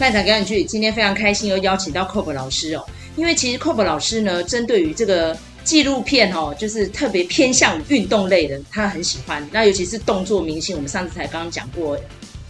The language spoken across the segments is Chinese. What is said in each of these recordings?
卖场感兴趣，今天非常开心又邀请到 Cob 老师哦，因为其实 Cob 老师呢，针对于这个纪录片哦，就是特别偏向运动类的，他很喜欢。那尤其是动作明星，我们上次才刚刚讲过，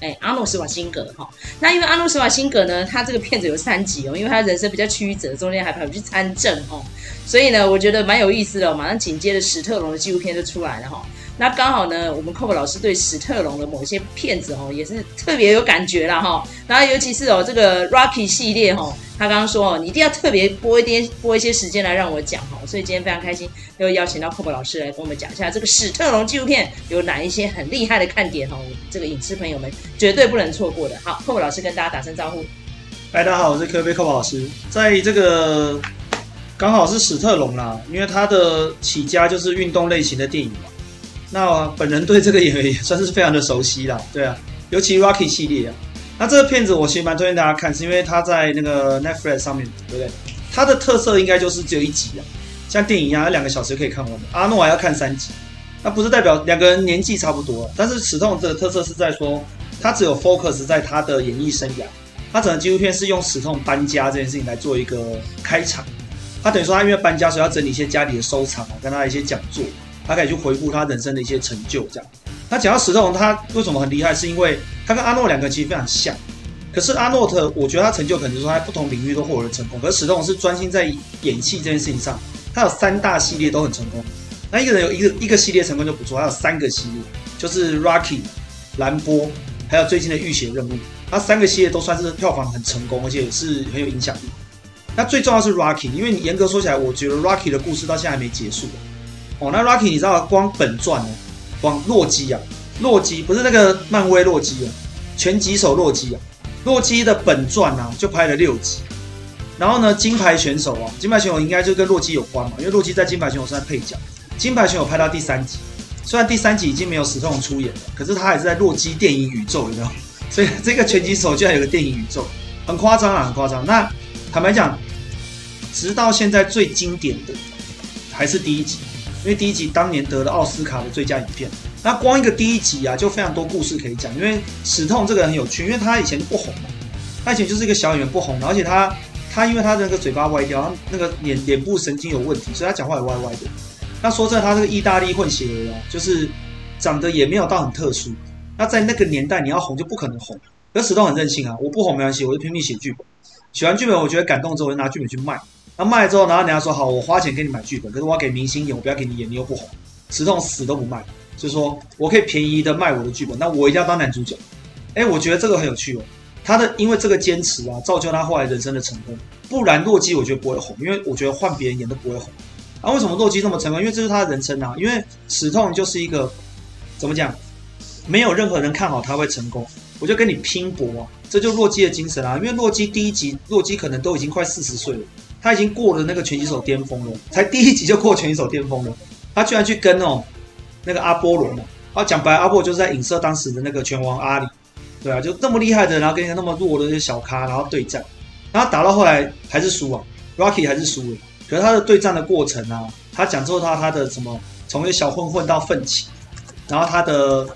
哎，阿诺施瓦辛格哈。那因为阿诺施瓦辛格呢，他这个片子有三集哦，因为他人生比较曲折，中间还跑去参政哦，所以呢，我觉得蛮有意思的。马上紧接着史特龙的纪录片就出来了哈。那刚好呢，我们 Cob 老师对史特龙的某些片子哦，也是特别有感觉啦哈。然后尤其是哦这个 Rocky 系列哈，他刚刚说哦，你一定要特别拨一点拨一些时间来让我讲哈。所以今天非常开心，又邀请到 Cob 老师来跟我们讲一下这个史特龙纪录片有哪一些很厉害的看点哦，这个影视朋友们绝对不能错过的。好，Cob 老师跟大家打声招呼。嗨，大家好，我是科贝 Cob 老师。在这个刚好是史特龙啦，因为他的起家就是运动类型的电影嘛。那本人对这个演员也算是非常的熟悉啦，对啊，尤其 Rocky 系列啊。那这个片子我其实蛮推荐大家看，是因为它在那个 Netflix 上面，对不对？它的特色应该就是只有一集啊，像电影一样，两个小时可以看完的。阿诺还要看三集，那不是代表两个人年纪差不多，但是史特龙这个特色是在说，他只有 focus 在他的演艺生涯，他整个纪录片是用史痛搬家这件事情来做一个开场。他等于说他因为搬家，所以要整理一些家里的收藏啊，跟他一些讲座。他可以去回顾他人生的一些成就，这样。那讲到史特龙，他为什么很厉害？是因为他跟阿诺两个其实非常像。可是阿诺特，我觉得他成就可能说他在不同领域都获得了成功。可是史特龙是专心在演戏这件事情上，他有三大系列都很成功。那一个人有一个一个系列成功就不错，他有三个系列，就是 Rocky、蓝波，还有最近的浴血任务。他三个系列都算是票房很成功，而且也是很有影响力。那最重要是 Rocky，因为你严格说起来，我觉得 Rocky 的故事到现在还没结束。哦，那 Rocky 你知道光本传呢？光洛基啊，洛基不是那个漫威洛基啊，拳击手洛基啊，洛基的本传啊就拍了六集。然后呢，金牌选手啊，金牌选手应该就跟洛基有关嘛，因为洛基在金牌选手是在配角。金牌选手拍到第三集，虽然第三集已经没有史特龙出演了，可是他还是在洛基电影宇宙，有没有？所以这个拳击手居然有个电影宇宙，很夸张啊，很夸张。那坦白讲，直到现在最经典的还是第一集。因为第一集当年得了奥斯卡的最佳影片，那光一个第一集啊，就非常多故事可以讲。因为史痛这个人很有趣，因为他以前不红嘛，他以前就是一个小演员不红，而且他他因为他那个嘴巴歪掉，他那个脸脸部神经有问题，所以他讲话也歪歪的。那说真的，他这个意大利混血儿啊，就是长得也没有到很特殊。那在那个年代，你要红就不可能红。可史特龙很任性啊，我不红没关系，我就拼命写剧本，写完剧本我觉得感动之后，我就拿剧本去卖。那卖了之后，然后人家说好，我花钱给你买剧本，可是我要给明星演，我不要给你演，你又不红，史特龙死都不卖，就是说我可以便宜的卖我的剧本，那我一定要当男主角。哎，我觉得这个很有趣哦。他的因为这个坚持啊，造就他后来人生的成功。不然洛基我觉得不会红，因为我觉得换别人演都不会红。啊，为什么洛基这么成功？因为这是他的人生啊。因为史痛就是一个怎么讲，没有任何人看好他会成功，我就跟你拼搏啊，这就洛基的精神啊。因为洛基第一集，洛基可能都已经快四十岁了。他已经过了那个拳击手巅峰了，才第一集就过拳击手巅峰了。他居然去跟哦那个阿波罗嘛，啊讲白，阿波罗就是在影射当时的那个拳王阿里，对啊，就那么厉害的，然后跟一个那么弱的那些小咖，然后对战，然后打到后来还是输啊，Rocky 还是输了。可是他的对战的过程啊，他讲之后他他的什么，从一个小混混到奋起，然后他的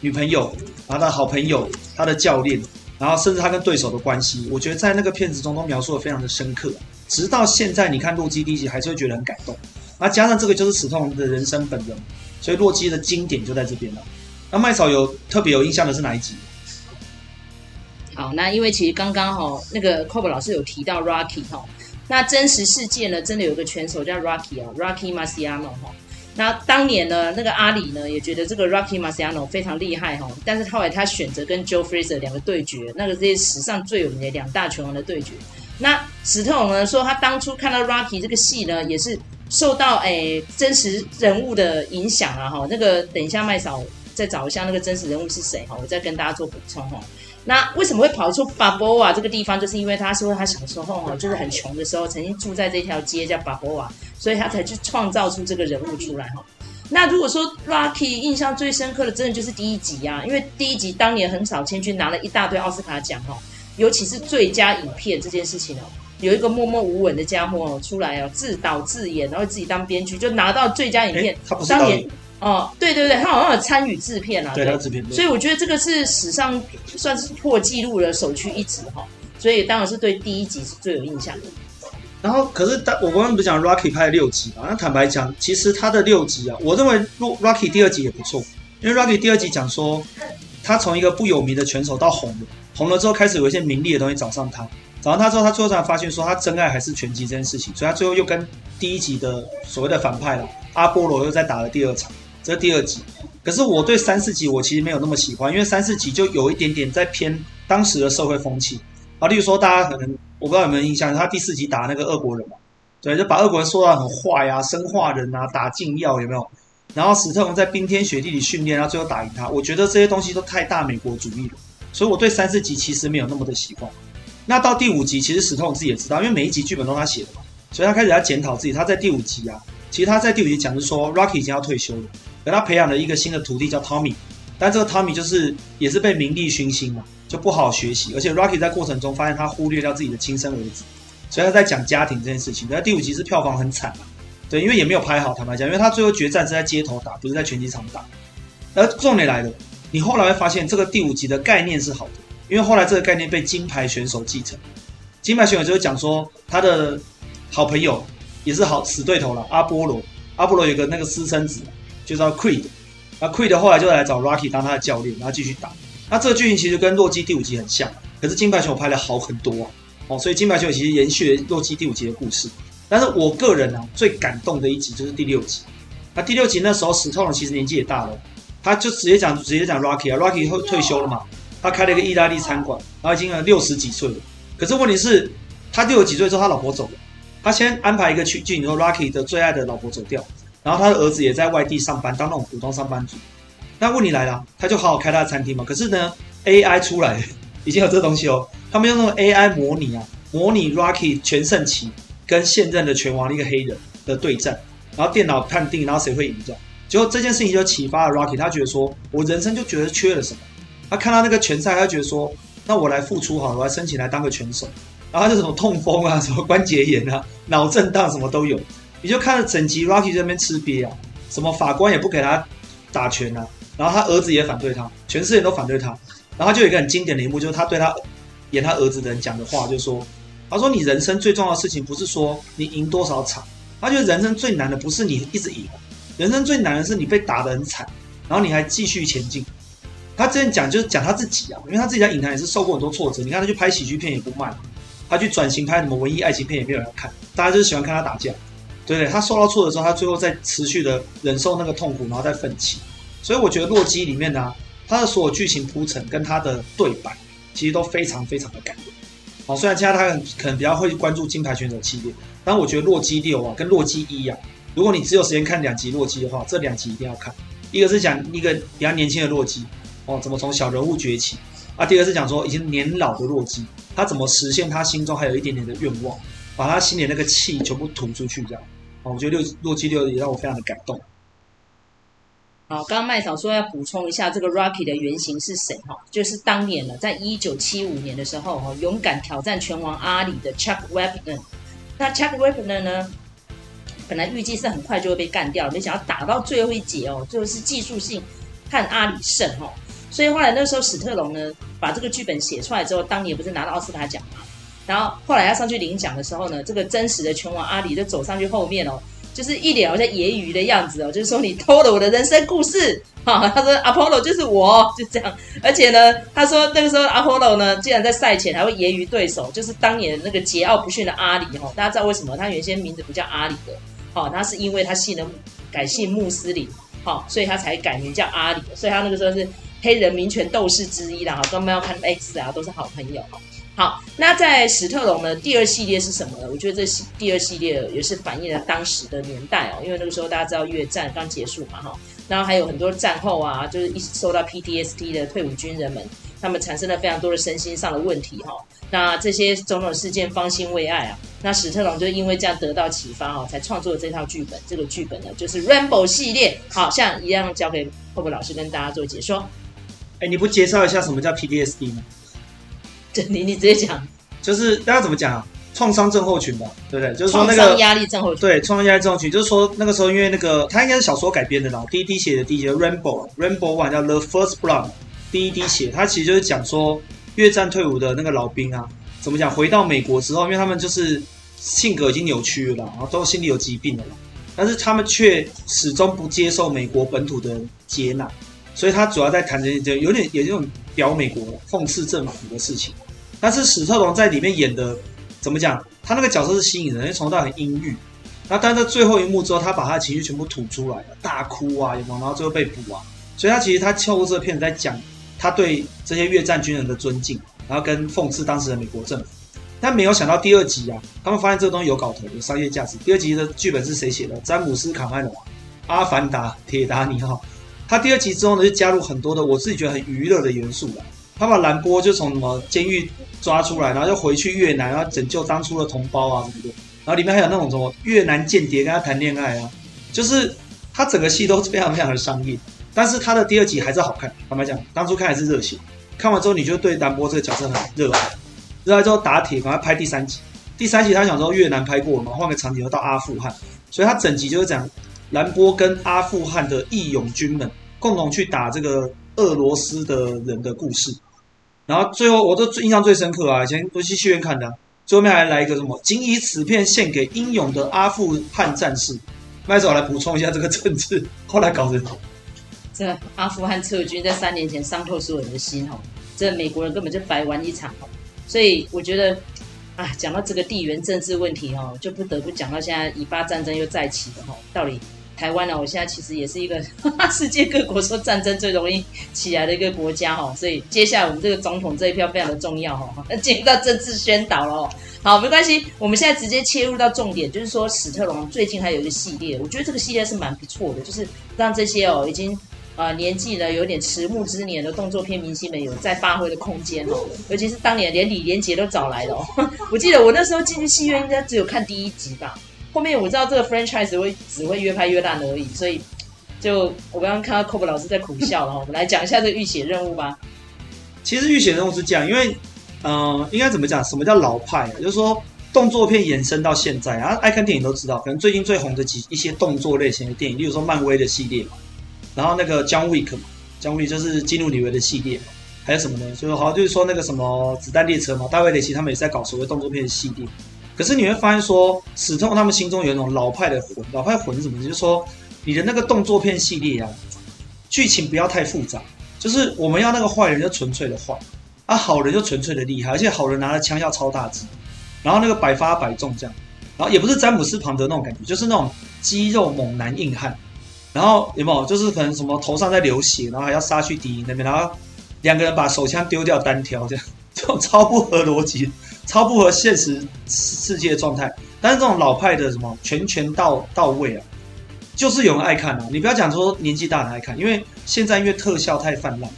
女朋友，然后他的好朋友，他的教练，然后甚至他跟对手的关系，我觉得在那个片子中都描述的非常的深刻。直到现在，你看洛基第一集还是会觉得很感动，那加上这个就是史痛的人生本人，所以洛基的经典就在这边了。那麦嫂有特别有印象的是哪一集？好，那因为其实刚刚哈那个 Cob 老师有提到 Rocky 哈，那真实事件呢，真的有一个拳手叫 Rocky 哦，Rocky Marciano 哈。那当年呢，那个阿里呢也觉得这个 Rocky Marciano 非常厉害哈，但是后来他选择跟 Joe Frazier 两个对决，那个是史上最有名的两大拳王的对决。那史特龙呢说，他当初看到 Rocky 这个戏呢，也是受到诶、真实人物的影响啊哈。那个等一下麦嫂再找一下那个真实人物是谁哈，我再跟大家做补充哈。那为什么会跑出巴波瓦这个地方？就是因为他说他小时候哈，就是很穷的时候，曾经住在这条街叫巴波瓦，所以他才去创造出这个人物出来哈。那如果说 Rocky 印象最深刻的，真的就是第一集啊，因为第一集当年横扫千军，拿了一大堆奥斯卡奖哈。尤其是最佳影片这件事情哦，有一个默默无闻的家伙哦出来哦，自导自演，然后自己当编剧，就拿到最佳影片。他不是导演哦，对对对，他好像有参与制片啊。对，他制片。所以我觉得这个是史上算是破纪录的首屈一指哈。所以当然是对第一集是最有印象的。然后，可是我刚刚不是讲 Rocky 拍了六集嘛？那坦白讲，其实他的六集啊，我认为 Rocky 第二集也不错，因为 Rocky 第二集讲说，他从一个不有名的拳手到红了，红了之后开始有一些名利的东西找上他，找上他之后，他最后才发现说他真爱还是拳击这件事情，所以他最后又跟第一集的所谓的反派了阿波罗又再打了第二场，这是第二集。可是我对三四集我其实没有那么喜欢，因为三四集就有一点点在偏当时的社会风气啊，例如说大家可能。我不知道有没有印象，他第四集打那个俄国人嘛，对，就把俄国人说的很坏呀，生化人啊，打禁药有没有？然后史特龙在冰天雪地里训练，然后最后打赢他。我觉得这些东西都太大美国主义了，所以我对三四集其实没有那么的喜欢。那到第五集，其实史特龙自己也知道，因为每一集剧本都他写的嘛，所以他开始在检讨自己。他在第五集啊，其实他在第五集讲是说，Rocky 已经要退休了，而他培养了一个新的徒弟叫 Tommy，但这个 Tommy 就是也是被名利熏心嘛。就不好好学习，而且 Rocky 在过程中发现他忽略掉自己的亲生儿子，所以他在讲家庭这件事情。在第五集是票房很惨，对，因为也没有拍好，坦白讲，因为他最后决战是在街头打，不是在拳击场打。而重点来了，你后来会发现这个第五集的概念是好的，因为后来这个概念被金牌选手继承。金牌选手就是讲说他的好朋友也是好死对头了，阿波罗。阿波罗有个那个私生子，就叫 Creed，那 Creed 后来就来找 Rocky 当他的教练，然后继续打。那这个剧情其实跟《洛基》第五集很像，可是《金牌拳手》拍的好很多，哦，所以《金牌拳手》其实延续了《洛基》第五集的故事。但是我个人啊，最感动的一集就是第六集。那第六集那时候史特龙其实年纪也大了，他就直接讲直接讲 Rocky 啊，Rocky 退退休了嘛，他开了一个意大利餐馆，然后已经有六十几岁了。可是问题是，他六十几岁之后，他老婆走了，他先安排一个去剧情说 Rocky 的最爱的老婆走掉，然后他的儿子也在外地上班，当那种普通上班族。那问题来了，他就好好开他的餐厅嘛。可是呢，AI 出来已经有这东西哦。他们用那种 AI 模拟啊，模拟 Rocky 全盛期跟现任的拳王的一个黑人的对战，然后电脑判定，然后谁会赢这样。结果这件事情就启发了 Rocky，他觉得说，我人生就觉得缺了什么。他看到那个拳赛，他觉得说，那我来付出好了，我来申请来当个拳手。然后他就什么痛风啊，什么关节炎啊，脑震荡什么都有。你就看了整集 Rocky 在那边吃瘪啊，什么法官也不给他打拳啊。然后他儿子也反对他，全世界都反对他。然后就有一个很经典的一幕，就是他对他演他儿子的人讲的话，就是说：“他说你人生最重要的事情不是说你赢多少场，他觉得人生最难的不是你一直赢，人生最难的是你被打得很惨，然后你还继续前进。”他之前讲就是讲他自己啊，因为他自己在影坛也是受过很多挫折。你看他去拍喜剧片也不卖，他去转型拍什么文艺爱情片也没有人看，大家就是喜欢看他打架，对不对？他受到挫折之后，他最后在持续的忍受那个痛苦，然后再奋起。所以我觉得《洛基》里面呢、啊，它的所有剧情铺陈跟他的对白，其实都非常非常的感人。好，虽然现在他可能比较会关注金牌选手系列，但我觉得《洛基六》啊跟《洛基一》啊，如果你只有时间看两集《洛基》的话，这两集一定要看。一个是讲一个比较年轻的洛基，哦，怎么从小人物崛起啊？第二个是讲说已经年老的洛基，他怎么实现他心中还有一点点的愿望，把他心里那个气全部吐出去，这样。哦，我觉得《六洛基六》也让我非常的感动。好，刚刚麦嫂说要补充一下，这个 Rocky 的原型是谁？哈，就是当年呢，在一九七五年的时候，哈，勇敢挑战拳王阿里的 Chuck Wepner。那 Chuck Wepner 呢，本来预计是很快就会被干掉，没想到打到最后一节哦，就是技术性看阿里胜哈。所以后来那时候史特龙呢，把这个剧本写出来之后，当年不是拿到奥斯卡奖嘛？然后后来要上去领奖的时候呢，这个真实的拳王阿里就走上去后面哦。就是一脸好像揶揄的样子哦，就是说你偷了我的人生故事，哈，他说 Apollo 就是我，就这样，而且呢，他说那个时候 Apollo 呢，竟然在赛前还会揶揄对手，就是当年那个桀骜不驯的阿里哈，大家知道为什么他原先名字不叫阿里的，好，他是因为他信了改信穆斯林，好，所以他才改名叫阿里，所以他那个时候是黑人民权斗士之一啦，哈，跟 Malcolm X 啊都是好朋友。好，那在史特龙呢？第二系列是什么呢？我觉得这系第二系列也是反映了当时的年代哦，因为那个时候大家知道越战刚结束嘛，哈，然后还有很多战后啊，就是一直受到 PTSD 的退伍军人们，他们产生了非常多的身心上的问题哈。那这些种种事件方兴未艾啊，那史特龙就因为这样得到启发哦，才创作了这套剧本。这个剧本呢，就是 Rambo 系列，好像一样交给厚厚老师跟大家做解说。哎，你不介绍一下什么叫 PTSD 吗？你你直接讲，就是大家怎么讲啊？创伤症候群吧，对不对？就是说那个压力症候群，对，创伤压力症候群，就是说那个时候因为那个他应该是小说改编的啦，第一滴血的第一集 Rainbow Rainbow One 叫 The First Blood，第一滴血，他其实就是讲说越战退伍的那个老兵啊，怎么讲？回到美国之后，因为他们就是性格已经扭曲了，然后都心理有疾病了，但是他们却始终不接受美国本土的接纳，所以他主要在谈这些有点也有种表美国讽刺政府的事情。但是史特龙在里面演的怎么讲？他那个角色是吸引人，因为从头到很阴郁。那但是在最后一幕之后，他把他的情绪全部吐出来了，大哭啊，有没有？然后最后被捕啊。所以他其实他透过这个片子在讲他对这些越战军人的尊敬，然后跟讽刺当时的美国政府。但没有想到第二集啊，他们发现这个东西有搞头，有商业价值。第二集的剧本是谁写的？詹姆斯·卡麦隆，《阿凡达》铁达尼号。他第二集之后呢，就加入很多的我自己觉得很娱乐的元素了。他把兰波就从什么监狱抓出来，然后就回去越南，然后拯救当初的同胞啊什么的。然后里面还有那种什么越南间谍跟他谈恋爱啊，就是他整个戏都非常非常的商业。但是他的第二集还是好看，坦白讲，当初看还是热血。看完之后你就对兰波这个角色很热爱，热爱之后打铁，赶快拍第三集。第三集他想说越南拍过了嘛，换个场景又到阿富汗，所以他整集就是讲兰波跟阿富汗的义勇军们共同去打这个俄罗斯的人的故事。然后最后我都印象最深刻啊，以前都去戏院看的，最后面还来一个什么，仅以此片献给英勇的阿富汗战士。麦总来补充一下这个政治，后来搞成。这阿富汗撤军在三年前伤透所有人的心哈，这美国人根本就白玩一场，所以我觉得啊，讲到这个地缘政治问题哈，就不得不讲到现在以巴战争又再起的哈，到底台湾呢？我现在其实也是一个 世界各国说战争最容易起来的一个国家哈，所以接下来我们这个总统这一票非常的重要哈，那进入到政治宣导了，哦好，没关系，我们现在直接切入到重点，就是说史特龙最近还有一个系列，我觉得这个系列是蛮不错的，就是让这些哦已经。啊、年纪呢有点迟暮之年的动作片明星们有在发挥的空间哦，尤其是当年连李连杰都找来了哦。我记得我那时候进去戏院应该只有看第一集吧，后面我知道这个 franchise 会只会越拍越烂而已，所以就我刚刚看到 Kobe 老师在苦笑了哈，我们来讲一下这个浴血任务吧。其实浴血任务是这样，因为嗯、呃，应该怎么讲？什么叫老派啊？就是说动作片延伸到现在啊，爱看电影都知道，可能最近最红的几一些动作类型的电影，例如说漫威的系列嘛。然后那个 John Wick 嘛，John Wick 就是基努李维的系列，还有什么呢？就是好像就是说那个什么子弹列车嘛，大卫雷奇他们也是在搞所谓动作片的系列。可是你会发现说，史特龙他们心中有一种老派的魂，老派魂是什么？就是说你的那个动作片系列啊，剧情不要太复杂，就是我们要那个坏人就纯粹的坏，啊好人就纯粹的厉害，而且好人拿的枪要超大只，然后那个百发百中这样，然后也不是詹姆斯庞德那种感觉，就是那种肌肉猛男硬汉。然后有没有就是可能什么头上在流血，然后还要杀去敌营那边，然后两个人把手枪丢掉单挑这样，这种超不合逻辑、超不合现实世界的状态。但是这种老派的什么拳拳到到位啊，就是有人爱看啊。你不要讲说年纪大的爱看，因为现在因为特效太泛滥，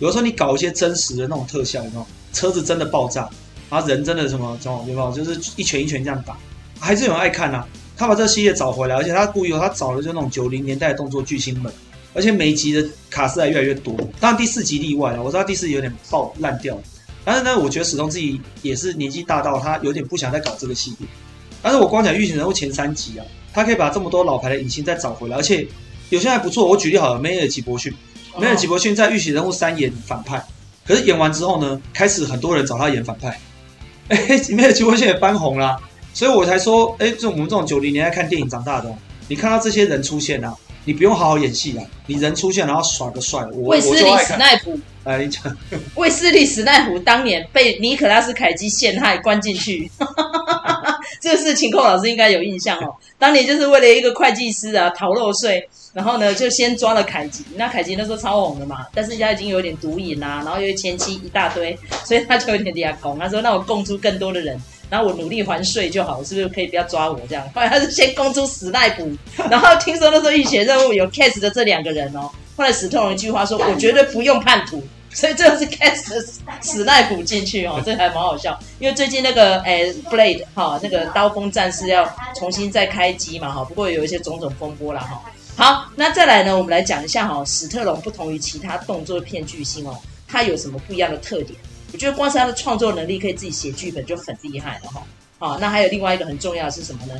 有的时候你搞一些真实的那种特效，有没有？车子真的爆炸，然后人真的什么这种有没有？就是一拳一拳这样打，还是有人爱看啊。他把这个系列找回来，而且他故意，他找的就那种九零年代的动作巨星们，而且每集的卡司还越来越多。当然第四集例外了，我知道第四集有点爆烂掉，但是呢，我觉得史东自己也是年纪大到他有点不想再搞这个系列。但是我光讲浴血人物前三集啊，他可以把这么多老牌的影星再找回来，而且有些还不错。我举例好了，梅尔吉伯逊，梅尔吉伯逊在浴血人物三演反派，可是演完之后呢，开始很多人找他演反派，哎，梅尔吉伯逊也翻红了。所以我才说，哎，就我们这种九零年代看电影长大的，你看到这些人出现啊，你不用好好演戏了，你人出现然后耍个帅，我卫斯理史奈普，来你讲，卫斯理史奈普当年被尼可拉斯凯基陷害关进去，这个事情寇老师应该有印象哦。当年就是为了一个会计师啊逃漏税，然后呢就先抓了凯基，那凯基那时候超红的嘛，但是他已经有点毒瘾啦，然后又前妻一大堆，所以他就有点底下拱，他说那我供出更多的人。然后我努力还税就好，是不是可以不要抓我这样？后来他是先供出史奈普，然后听说那时候浴血任务有 case 的这两个人哦。后来史特龙一句话说：“我绝对不用叛徒。”所以这个是 cast 的史奈普进去哦，这还蛮好笑。因为最近那个诶 Blade 哈，那个刀锋战士要重新再开机嘛哈，不过有一些种种风波了哈。好，那再来呢，我们来讲一下哈，史特龙不同于其他动作片巨星哦，他有什么不一样的特点？我觉得光是他的创作能力，可以自己写剧本就很厉害了哈。好，那还有另外一个很重要的是什么呢？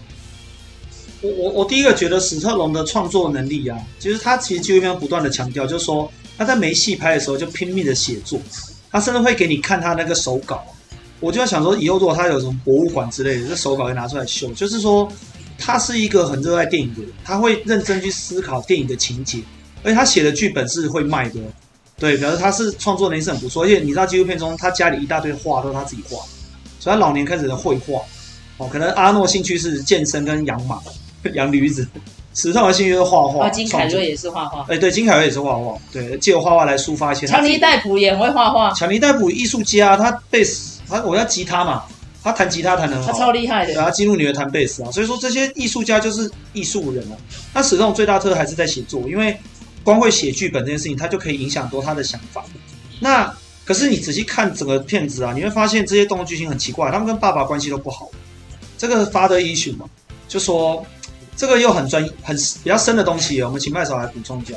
我我我第一个觉得史特龙的创作能力啊，其实他其实就这边不断的强调，就是说他在没戏拍的时候就拼命的写作，他甚至会给你看他那个手稿，我就在想说，以后如果他有什么博物馆之类的，这手稿会拿出来秀，就是说他是一个很热爱电影的人，他会认真去思考电影的情节，而且他写的剧本是会卖的。对，表示他是创作能力是很不错，而且你知道纪录片中他家里一大堆画都是他自己画，所以他老年开始的绘画。哦，可能阿诺兴趣是健身跟养马、养驴子，史特的兴趣是画画。哦，金凯瑞也是画画。哎，对，金凯瑞也是画画，对，借由画画来抒发一些。强尼戴普也很会画画。强尼戴普艺术家，他贝斯，他我要吉他嘛，他弹吉他弹得很好，他超厉害的。然后基努女儿弹贝斯啊，所以说这些艺术家就是艺术人啊。那史特最大特色还是在写作，因为光会写剧本这件事情，他就可以影响多他的想法。那可是你仔细看整个片子啊，你会发现这些动作剧情很奇怪，他们跟爸爸关系都不好。这个 father issue 嘛，就说这个又很专很比较深的东西，我们请麦嫂来补充一下。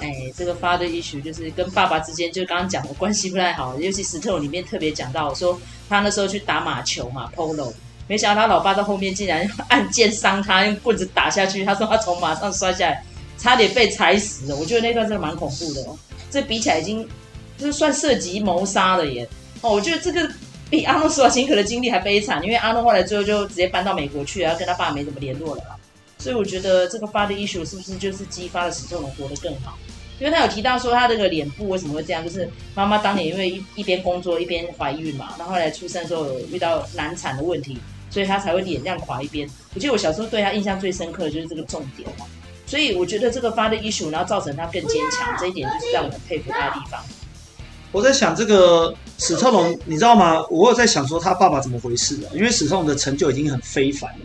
哎，这个 father issue 就是跟爸爸之间，就刚刚讲的关系不太好。尤其石头里面特别讲到说，他那时候去打马球嘛，polo，没想到他老爸在后面竟然按键伤他，用棍子打下去，他说他从马上摔下来，差点被踩死了。我觉得那段真的蛮恐怖的哦。这比起来已经就是算涉及谋杀了耶。哦，我觉得这个 比阿诺·斯瓦辛格的经历还悲惨，因为阿诺后来最后就直接搬到美国去，然后跟他爸没怎么联络了。所以我觉得这个 father issue 是不是就是激发了史特龙活得更好？因为他有提到说他这个脸部为什么会这样，就是妈妈当年因为一一边工作一边怀孕嘛，然后后来出生的时候有遇到难产的问题，所以他才会脸这样垮一边。我记得我小时候对他印象最深刻的就是这个重点嘛。所以我觉得这个 father issue，然后造成他更坚强，这一点就是让我很佩服他的地方。我在想这个史特龙，你知道吗？我有在想说他爸爸怎么回事啊？因为史特龙的成就已经很非凡了，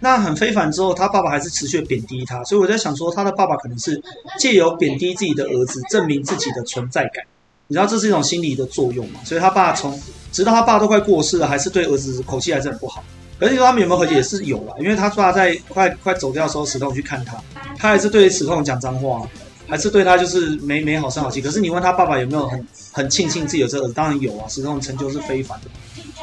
那很非凡之后，他爸爸还是持续贬低他，所以我在想说他的爸爸可能是借由贬低自己的儿子，证明自己的存在感。你知道这是一种心理的作用嘛？所以他爸从直到他爸都快过世了，还是对儿子口气还是很不好。可是你说他们有没有和解也是有啦，因为他爸在快快走掉的时候，史特龙去看他，他还是对史特龙讲脏话，还是对他就是没没好声好气。可是你问他爸爸有没有很很庆幸自己有这儿子，当然有啊，史特龙成就是非凡的。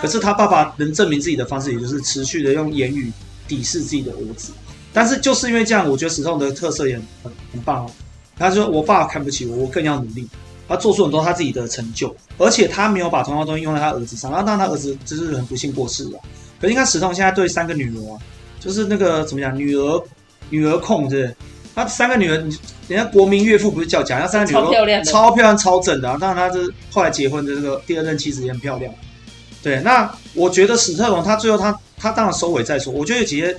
可是他爸爸能证明自己的方式，也就是持续的用言语鄙视自己的儿子。但是就是因为这样，我觉得史特龙的特色也很很，棒哦。他说：“我爸看不起我，我更要努力。”他做出很多他自己的成就，而且他没有把同样东西用在他儿子上。然后当他儿子就是很不幸过世了。可是你看史特龙现在对三个女儿啊，就是那个怎么讲，女儿女儿控，对不对？他三个女儿，人家国民岳父不是叫假，那三个女儿超漂亮，超漂亮，超正的啊。当然他是后来结婚的这个第二任妻子也很漂亮。对，那我觉得史特龙他最后他他当然收尾再说。我觉得有几些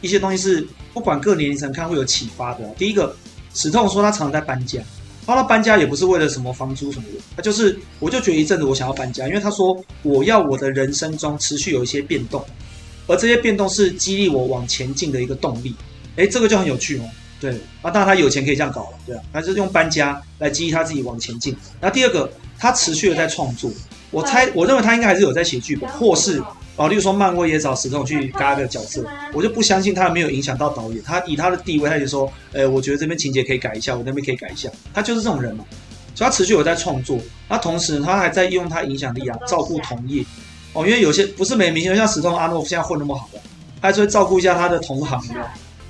一些东西是不管各年龄层看会有启发的啊。第一个，史特龙说他常常在搬家。他搬家也不是为了什么房租什么的，他就是，我就觉得一阵子我想要搬家，因为他说我要我的人生中持续有一些变动，而这些变动是激励我往前进的一个动力。诶，这个就很有趣哦。对，啊，当然他有钱可以这样搞了，对啊，他是用搬家来激励他自己往前进。那第二个，他持续的在创作，我猜，我认为他应该还是有在写剧本，或是。哦，例如说漫威也找史特龙去嘎个角色，我就不相信他没有影响到导演。他以他的地位，他就说，哎，我觉得这边情节可以改一下，我那边可以改一下。他就是这种人嘛，所以他持续有在创作。那同时他还在用他影响力啊，照顾同业。哦，因为有些不是每明星像史特龙、阿诺现在混那么好的，他还是会照顾一下他的同行，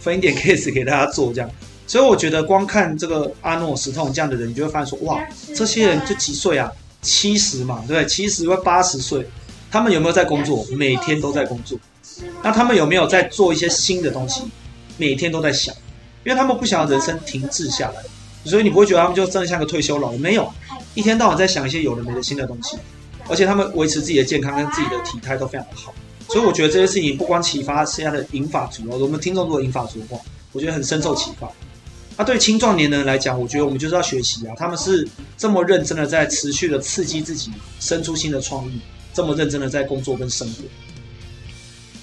分一点 case 给大家做这样。所以我觉得光看这个阿诺、史痛这样的人，你就会发现说，哇，这些人就几岁啊？七十嘛，对不对？七十或八十岁。他们有没有在工作？每天都在工作。那他们有没有在做一些新的东西？每天都在想，因为他们不想要人生停滞下来，所以你不会觉得他们就真的像个退休老人，没有，一天到晚在想一些有的没的新的东西，而且他们维持自己的健康跟自己的体态都非常的好。所以我觉得这些事情不光启发现在的银发族哦，我们听众如果银发族的话，我觉得很深受启发。那对青壮年的人来讲，我觉得我们就是要学习啊，他们是这么认真的在持续的刺激自己，生出新的创意。这么认真的在工作跟生活，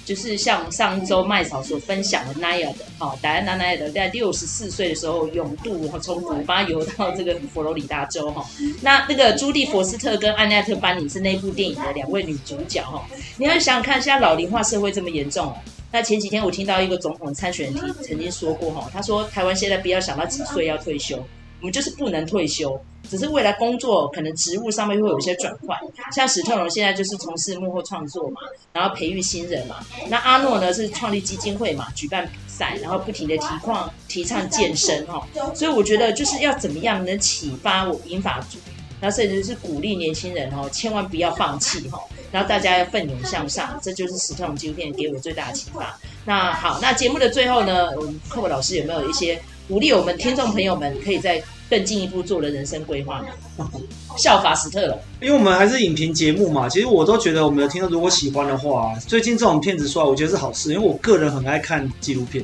就是像上周麦嫂所分享的奈尔的，好，戴安娜奈尔的在六十四岁的时候勇渡从古巴游到这个佛罗里达州哈。那那个朱蒂佛斯特跟安奈特班尼是那部电影的两位女主角哈。你要想想看，现在老龄化社会这么严重哦，那前几天我听到一个总统参选人曾经说过哈，他说台湾现在不要想到几岁要退休，我们就是不能退休。只是未来工作可能职务上面会有一些转换，像史特龙现在就是从事幕后创作嘛，然后培育新人嘛。那阿诺呢是创立基金会嘛，举办比赛，然后不停的提倡提倡健身哈。所以我觉得就是要怎么样能启发我银发族然后甚至是鼓励年轻人哦，千万不要放弃哈，然后大家要奋勇向上，这就是史特龙纪录片给我最大的启发。那好，那节目的最后呢，我们寇老师有没有一些鼓励我们听众朋友们可以在更进一步做了人生规划？效法史特龙，因为我们还是影评节目嘛，其实我都觉得我们的听众如果喜欢的话，最近这种片子出来，我觉得是好事，因为我个人很爱看纪录片，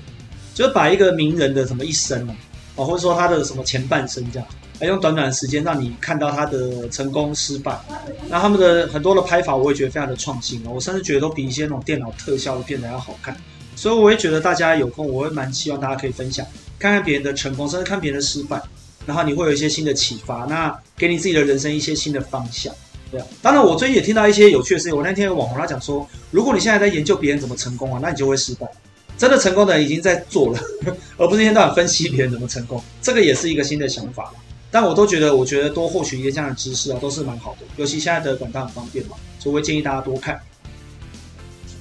就是把一个名人的什么一生啊，或者说他的什么前半生这样，来用短短的时间让你看到他的成功失败，那他们的很多的拍法，我也觉得非常的创新哦，我甚至觉得都比一些那种电脑特效的片子要好看，所以我也觉得大家有空，我会蛮希望大家可以分享，看看别人的成功，甚至看别人的失败。然后你会有一些新的启发，那给你自己的人生一些新的方向，对啊。当然，我最近也听到一些有趣的事情。我那天有网红他讲说，如果你现在在研究别人怎么成功啊，那你就会失败。真的成功的人已经在做了，而不是一天到晚分析别人怎么成功。这个也是一个新的想法。但我都觉得，我觉得多获取一些这样的知识啊，都是蛮好的。尤其现在的管道很方便嘛，所以我会建议大家多看。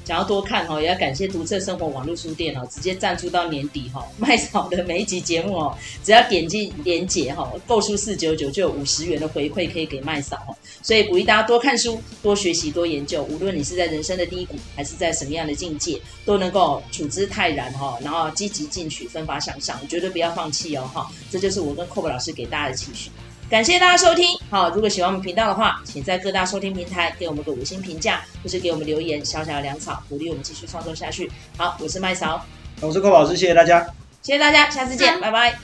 想要多看哈，也要感谢独特生活网络书店哦，直接赞助到年底哈。麦嫂的每一集节目哦，只要点击连结哈，购书四九九就有五十元的回馈可以给麦嫂哈。所以鼓励大家多看书、多学习、多研究。无论你是在人生的低谷，还是在什么样的境界，都能够处之泰然哈，然后积极进取、奋发向上，绝对不要放弃哦哈。这就是我跟 Kobe 老师给大家的期许。感谢大家收听，好，如果喜欢我们频道的话，请在各大收听平台给我们个五星评价，或是给我们留言，小小的粮草，鼓励我们继续创作下去。好，我是麦嫂，我是寇老师，谢谢大家，谢谢大家，下次见，拜拜。